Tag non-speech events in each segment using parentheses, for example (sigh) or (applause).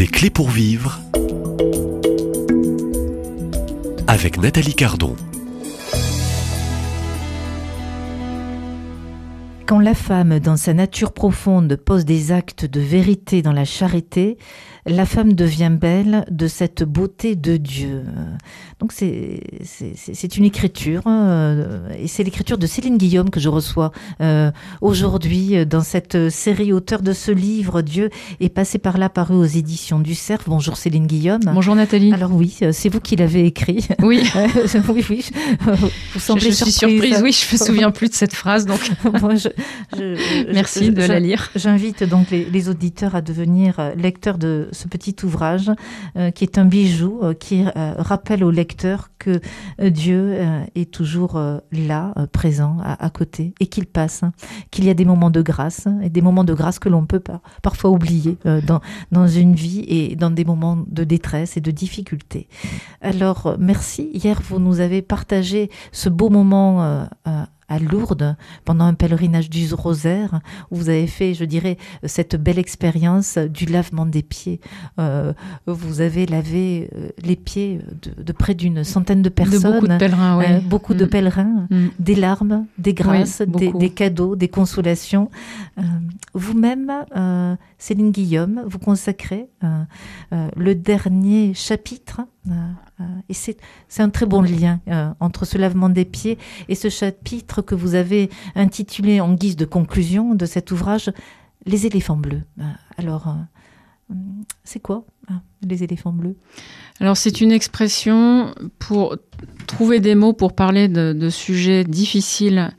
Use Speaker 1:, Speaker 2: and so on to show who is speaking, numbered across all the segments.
Speaker 1: Des clés pour vivre avec Nathalie Cardon.
Speaker 2: Quand la femme, dans sa nature profonde, pose des actes de vérité dans la charité, la femme devient belle de cette beauté de Dieu. Donc c'est c'est une écriture euh, et c'est l'écriture de Céline Guillaume que je reçois euh, aujourd'hui dans cette série auteur de ce livre Dieu est passé par là paru aux éditions du Cerf. Bonjour Céline Guillaume.
Speaker 3: Bonjour Nathalie.
Speaker 2: Alors oui, c'est vous qui l'avez écrit.
Speaker 3: Oui. (laughs)
Speaker 2: oui, oui.
Speaker 3: Vous semblez je, suis surprise. Oui, je me (laughs) souviens plus de cette phrase donc. (laughs) Merci de la lire.
Speaker 2: J'invite donc les, les, auditeurs à devenir lecteurs de ce petit ouvrage euh, qui est un bijou euh, qui euh, rappelle au lecteur que Dieu est toujours là, présent, à, côté, et qu'il passe, qu'il y a des moments de grâce, et des moments de grâce que l'on peut parfois oublier dans, dans une vie et dans des moments de détresse et de difficulté. Alors, merci. Hier, vous nous avez partagé ce beau moment à Lourdes pendant un pèlerinage du rosaire où vous avez fait, je dirais, cette belle expérience du lavement des pieds. Euh, vous avez lavé euh, les pieds de, près d'une centaine de personnes.
Speaker 3: beaucoup de pèlerins, oui. Euh,
Speaker 2: beaucoup de mm. pèlerins, mm. des larmes, des grâces, des, cadeaux, des consolations. Vous-même, Céline Guillaume, vous consacrez le dernier chapitre euh, et c'est un très bon lien euh, entre ce lavement des pieds et ce chapitre que vous avez intitulé en guise de conclusion de cet ouvrage, Les éléphants bleus. Euh, alors, c'est quoi les éléphants bleus
Speaker 3: Alors, c'est une expression pour trouver des mots pour parler de, sujets difficiles,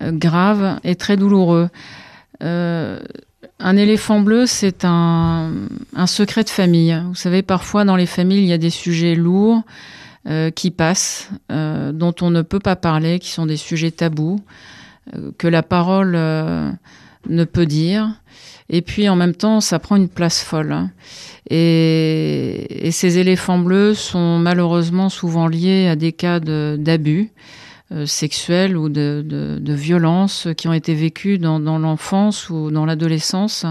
Speaker 3: graves et très douloureux. Un éléphant bleu, c'est un, secret de famille. Vous savez, parfois dans les familles, il y a des sujets lourds euh, qui passent, euh, dont on ne peut pas parler, qui sont des sujets tabous, euh, que la parole ne peut dire. Et puis en même temps, ça prend une place folle. Hein. Et, ces éléphants bleus sont malheureusement souvent liés à des cas d'abus. Sexuelles ou de, de, violences qui ont été vécues dans, dans l'enfance ou dans l'adolescence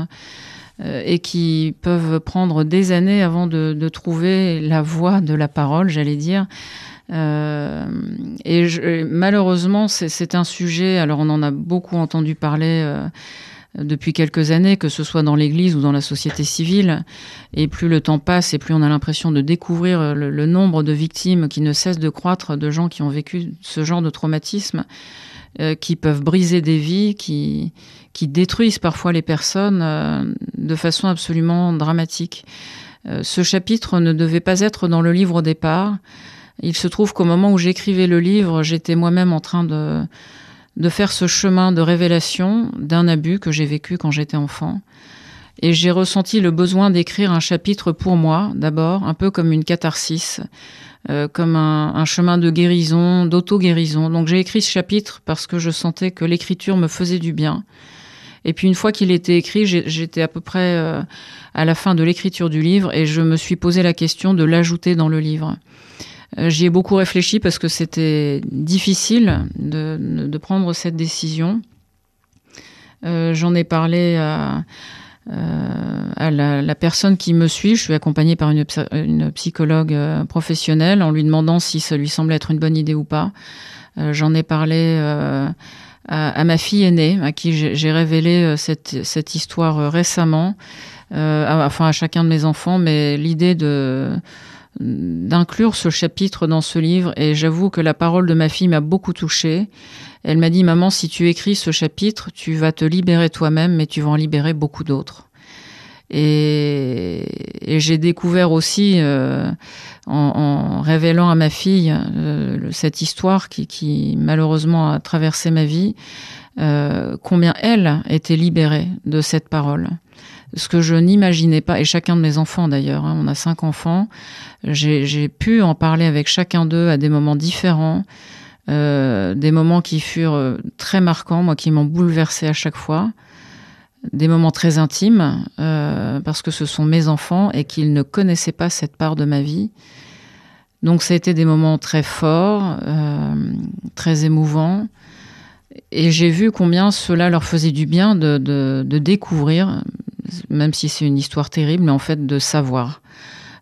Speaker 3: euh, et qui peuvent prendre des années avant de, de trouver la voie de la parole, j'allais dire. Euh, et malheureusement, c'est un sujet, alors on en a beaucoup entendu parler euh, depuis quelques années, que ce soit dans l'Église ou dans la société civile. Et plus le temps passe et plus on a l'impression de découvrir le, nombre de victimes qui ne cessent de croître, de gens qui ont vécu ce genre de traumatisme, euh, qui peuvent briser des vies, qui, qui détruisent parfois les personnes euh, de façon absolument dramatique. Euh, ce chapitre ne devait pas être dans le livre au départ. Il se trouve qu'au moment où j'écrivais le livre, j'étais moi-même en train de de faire ce chemin de révélation d'un abus que j'ai vécu quand j'étais enfant. Et j'ai ressenti le besoin d'écrire un chapitre pour moi, d'abord, un peu comme une catharsis, euh, comme un, chemin de guérison, d'auto-guérison. Donc j'ai écrit ce chapitre parce que je sentais que l'écriture me faisait du bien. Et puis une fois qu'il était écrit, j'étais à peu près euh, à la fin de l'écriture du livre et je me suis posé la question de l'ajouter dans le livre. Euh, j'y ai beaucoup réfléchi parce que c'était difficile de, prendre cette décision. Euh, J'en ai parlé à, euh, la, personne qui me suit. Je suis accompagnée par une, psychologue professionnelle en lui demandant si ça lui semblait être une bonne idée ou pas. J'en ai parlé à, ma fille aînée, à qui j'ai révélé cette histoire récemment, enfin à chacun de mes enfants, mais l'idée de d'inclure ce chapitre dans ce livre et j'avoue que la parole de ma fille m'a beaucoup touchée. Elle m'a dit maman si tu écris ce chapitre tu vas te libérer toi-même mais tu vas en libérer beaucoup d'autres. Et, j'ai découvert aussi, euh, en, révélant à ma fille euh, cette histoire qui, malheureusement a traversé ma vie, euh, combien elle était libérée de cette parole ce que je n'imaginais pas, et chacun de mes enfants d'ailleurs, hein, on a cinq enfants, j'ai pu en parler avec chacun d'eux à des moments différents, euh, des moments qui furent euh, très marquants, moi qui m'ont bouleversé à chaque fois, des moments très intimes, euh, parce que ce sont mes enfants et qu'ils ne connaissaient pas cette part de ma vie. Donc ça a été des moments très forts, très émouvants. Et j'ai vu combien cela leur faisait du bien de découvrir même si c'est une histoire terrible, mais en fait de savoir,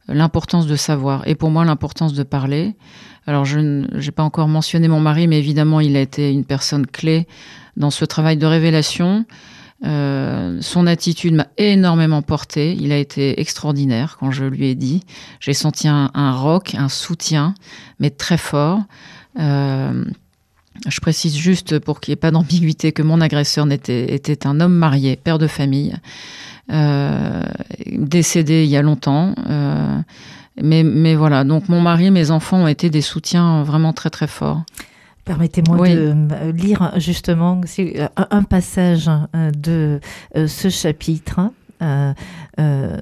Speaker 3: l'importance de savoir. Et pour moi, l'importance de parler. Alors, je n'ai pas encore mentionné mon mari, mais évidemment, il a été une personne clé dans ce travail de révélation. Euh, son attitude m'a énormément porté. Il a été extraordinaire quand je lui ai dit. J'ai senti un, un roc, un soutien, mais très fort. Euh, je précise juste pour qu'il n'y ait pas d'ambiguïté que mon agresseur était, était un homme marié, père de famille, euh, décédé il y a longtemps. Euh, mais, mais voilà, donc mon mari, mes enfants ont été des soutiens vraiment très très forts.
Speaker 2: Permettez-moi
Speaker 3: Oui.
Speaker 2: de euh, lire justement un passage de ce chapitre. Euh, euh,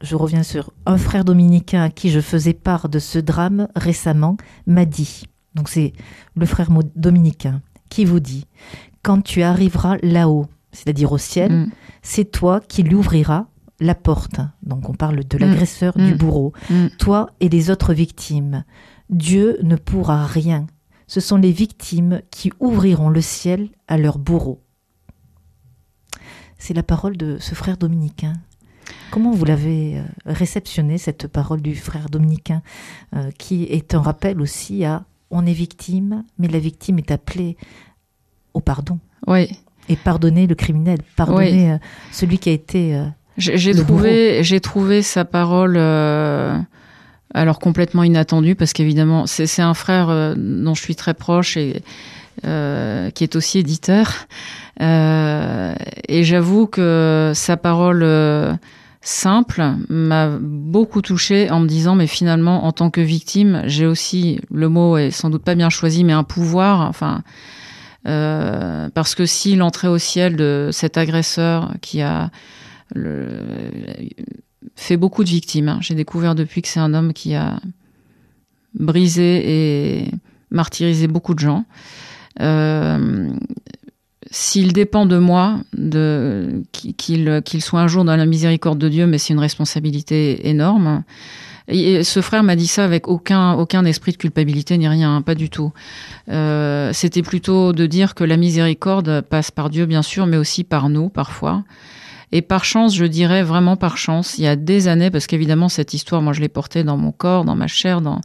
Speaker 2: je reviens sur un frère dominicain à qui je faisais part de ce drame récemment m'a dit, donc c'est le frère dominicain qui vous dit, quand tu arriveras là-haut, c'est-à-dire au ciel,
Speaker 3: Mm,
Speaker 2: c'est toi qui lui ouvriras la porte. Donc on parle de l'agresseur, du
Speaker 3: Mm.
Speaker 2: bourreau.
Speaker 3: mm.
Speaker 2: Toi et les autres victimes. Dieu ne pourra rien. Ce sont les victimes qui ouvriront le ciel à leur bourreau. C'est la parole de ce frère dominicain. Comment vous l'avez euh, réceptionné, cette parole du frère dominicain, euh, qui est un rappel aussi à on est victime, mais la victime est appelée au pardon.
Speaker 3: Oui.
Speaker 2: Et pardonner le criminel, pardonner euh, celui qui a été... euh,
Speaker 3: J'ai trouvé, j'ai trouvé sa parole euh, alors complètement inattendue parce qu'évidemment c'est c'est un frère euh, dont je suis très proche et euh, qui est aussi éditeur et j'avoue que sa parole simple m'a beaucoup touchée en me disant mais finalement en tant que victime j'ai aussi le mot est sans doute pas bien choisi mais un pouvoir enfin euh, parce que si l'entrée au ciel de cet agresseur qui a fait beaucoup de victimes. hein. J'ai découvert depuis que c'est un homme qui a brisé et martyrisé beaucoup de gens. Euh, S'il dépend de moi, de, qu'il soit un jour dans la miséricorde de Dieu, mais c'est une responsabilité énorme. Et ce frère m'a dit ça avec aucun, esprit de culpabilité ni rien, hein, pas du tout. Euh, C'était plutôt de dire que la miséricorde passe par Dieu, bien sûr, mais aussi par nous, parfois. Et par chance, je dirais vraiment par chance, il y a des années, parce qu'évidemment, cette histoire, moi, je l'ai portée dans mon corps, dans ma chair, dans,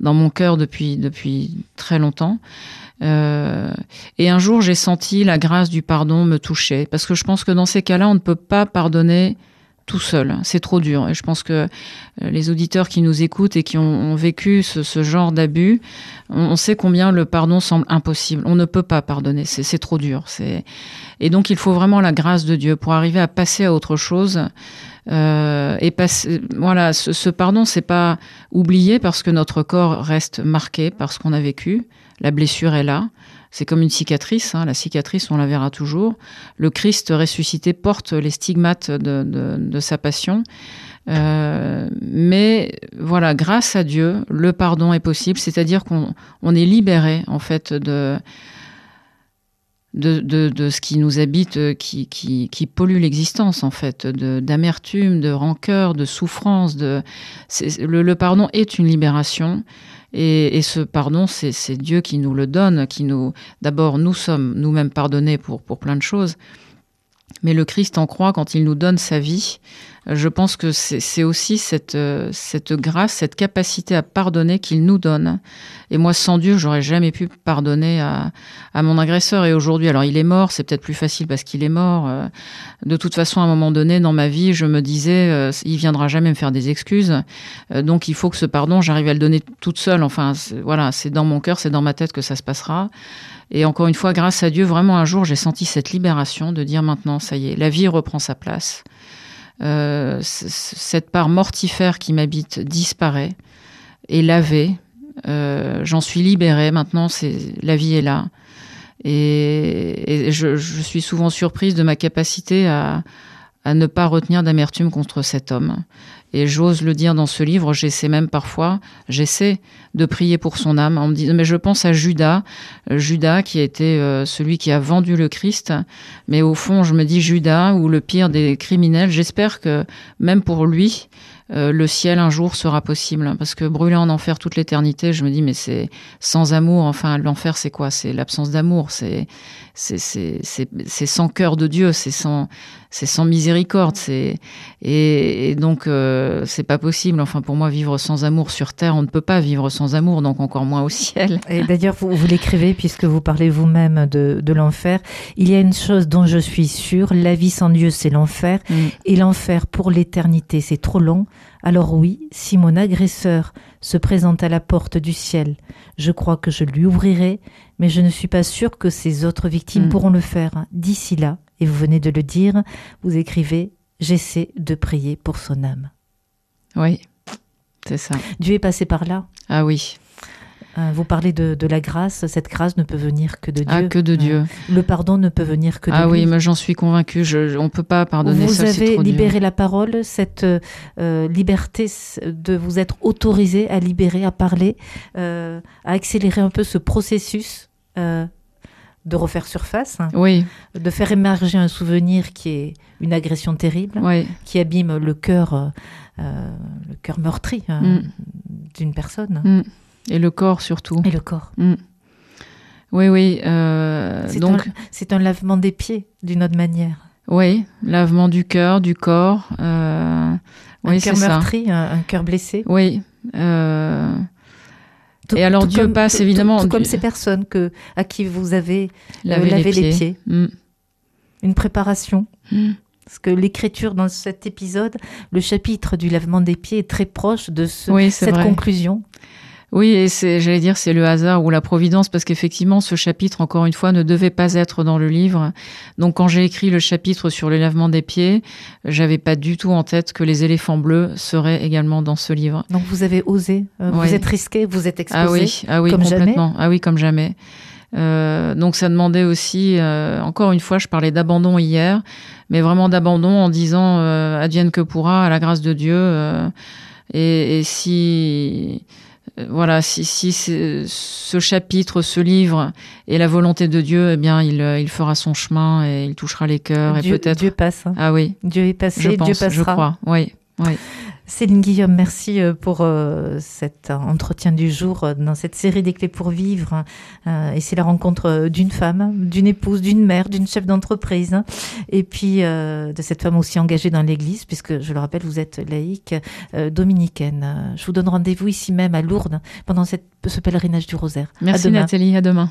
Speaker 3: dans mon cœur depuis, depuis très longtemps. Euh, et un jour, j'ai senti la grâce du pardon me toucher, parce que je pense que dans ces cas-là, on ne peut pas pardonner tout seul. C'est trop dur. Et je pense que euh, les auditeurs qui nous écoutent et qui ont, vécu ce, genre d'abus, on, sait combien le pardon semble impossible. On ne peut pas pardonner. C'est trop dur. Et donc il faut vraiment la grâce de Dieu pour arriver à passer à autre chose. Euh, et voilà, ce, ce pardon, c'est pas oublier parce que notre corps reste marqué par ce qu'on a vécu. La blessure est là. C'est comme une cicatrice. Hein. La cicatrice, on la verra toujours. Le Christ ressuscité porte les stigmates de, sa passion. Euh, mais voilà, grâce à Dieu, le pardon est possible. C'est-à-dire qu'on on est libéré en fait de de, de, ce qui nous habite, qui, qui, pollue l'existence en fait, d'amertume, de, rancœur, de souffrance. Le pardon est une libération. Et, ce pardon, c'est c'est Dieu qui nous le donne, qui nous. D'abord, nous sommes nous-mêmes pardonnés pour, pour plein de choses. Mais le Christ en croit quand il nous donne sa vie. Je pense que c'est aussi cette, euh, cette grâce, cette capacité à pardonner qu'il nous donne. Et moi, sans Dieu, j'aurais jamais pu pardonner à, à mon agresseur. Et aujourd'hui, alors il est mort, c'est peut-être plus facile parce qu'il est mort. Euh, De toute façon, à un moment donné, dans ma vie, je me disais, euh, il viendra jamais me faire des excuses. Donc il faut que ce pardon, j'arrive à le donner toute seule. Enfin, voilà, c'est dans mon cœur, c'est dans ma tête que ça se passera. Et encore une fois, grâce à Dieu, vraiment un jour, j'ai senti cette libération de dire maintenant, ça y est, la vie reprend sa place. Euh, cette part mortifère qui m'habite disparaît, est lavée. Euh, J'en suis libérée. Maintenant, la vie est là. Et, je, suis souvent surprise de ma capacité à ne pas retenir d'amertume contre cet homme. Et j'ose le dire dans ce livre, j'essaie même parfois, j'essaie de prier pour son âme me mais je pense à Judas, Judas qui a été euh, celui qui a vendu le Christ, mais au fond, je me dis Judas ou le pire des criminels, j'espère que même pour lui, euh, le ciel un jour sera possible. Parce que brûler en enfer toute l'éternité, je me dis, mais c'est sans amour. Enfin, l'enfer, c'est quoi? C'est l'absence d'amour. C'est c'est sans cœur de Dieu. C'est sans c'est sans miséricorde. Et, donc euh, c'est pas possible. Enfin, pour moi, vivre sans amour sur terre, on ne peut pas vivre sans amour, donc encore moins au ciel.
Speaker 2: Et d'ailleurs, vous, vous l'écrivez puisque vous parlez vous-même de, de l'enfer. Il y a une chose dont je suis sûre la vie sans Dieu, c'est l'enfer, mm. et l'enfer pour l'éternité, c'est trop long. Alors oui, si mon agresseur se présente à la porte du ciel, je crois que je lui ouvrirai, mais je ne suis pas sûre que ces autres victimes mm. pourront le faire. D'ici là, et vous venez de le dire, vous écrivez J'essaie de prier pour son âme.
Speaker 3: Oui, c'est ça.
Speaker 2: Dieu est passé par là.
Speaker 3: Ah oui.
Speaker 2: Euh, vous parlez de, la grâce. Cette grâce ne peut venir que de
Speaker 3: ah,
Speaker 2: Dieu.
Speaker 3: Ah, que de Dieu.
Speaker 2: Le pardon ne peut venir que de
Speaker 3: Ah
Speaker 2: oui,
Speaker 3: mais j'en suis convaincue. Je, on ne peut pas pardonner
Speaker 2: vous avez libéré la parole, cette euh, liberté de vous être autorisé à libérer, à parler, euh, à accélérer un peu ce processus de refaire surface.
Speaker 3: Oui.
Speaker 2: De faire émerger un souvenir qui est une agression terrible,
Speaker 3: oui.
Speaker 2: qui abîme le cœur, le cœur meurtri hein,
Speaker 3: mm.
Speaker 2: d'une personne.
Speaker 3: Mm. Et le corps surtout.
Speaker 2: Et le corps.
Speaker 3: Mm. Oui, oui. Euh, donc
Speaker 2: c'est un lavement des pieds d'une autre manière.
Speaker 3: Oui, lavement du cœur, du corps. Euh,
Speaker 2: un cœur meurtri, un, un cœur blessé.
Speaker 3: Oui. Euh, et alors Dieu passe évidemment.
Speaker 2: Tout, comme ces personnes que à qui vous avez lavé, les, pieds.
Speaker 3: Mm.
Speaker 2: Une préparation.
Speaker 3: Mm.
Speaker 2: Parce que l'écriture dans cet épisode, le chapitre du lavement des pieds est très proche de ce,
Speaker 3: oui,
Speaker 2: cette
Speaker 3: vrai.
Speaker 2: conclusion.
Speaker 3: Oui, et c'est, j'allais dire, c'est le hasard ou la providence, parce qu'effectivement, ce chapitre, encore une fois, ne devait pas être dans le livre. Donc, quand j'ai écrit le chapitre sur le lavement des pieds, j'avais pas du tout en tête que les éléphants bleus seraient également dans ce livre.
Speaker 2: Donc, vous avez osé, euh,
Speaker 3: Ouais.
Speaker 2: vous êtes risqué, vous êtes exposé.
Speaker 3: Ah oui, ah oui,
Speaker 2: comme
Speaker 3: complètement. Ah oui, comme jamais. Euh, donc ça demandait aussi, euh, encore une fois, je parlais d'abandon hier, mais vraiment d'abandon en disant euh, advienne que pourra, à la grâce de Dieu. et, et si voilà, si, si ce chapitre, ce livre est la volonté de Dieu, eh bien, il, euh, il fera son chemin et il touchera les cœurs et peut-être.
Speaker 2: Dieu passe. hein.
Speaker 3: Ah oui,
Speaker 2: Dieu est passé,
Speaker 3: je
Speaker 2: Dieu passera.
Speaker 3: je crois. Oui, oui.
Speaker 2: Céline Guillaume, merci euh, pour euh, cet entretien du jour euh, dans cette série des clés pour vivre. Euh, Et c'est la rencontre euh, d'une femme, d'une épouse, d'une mère, d'une chef d'entreprise, et puis euh, de cette femme aussi engagée dans l'Église, puisque je le rappelle, vous êtes laïque euh, dominicaine. Euh, Je vous donne rendez-vous ici même à Lourdes pendant cette, ce pèlerinage du rosaire.
Speaker 3: Merci. Nathalie, à demain.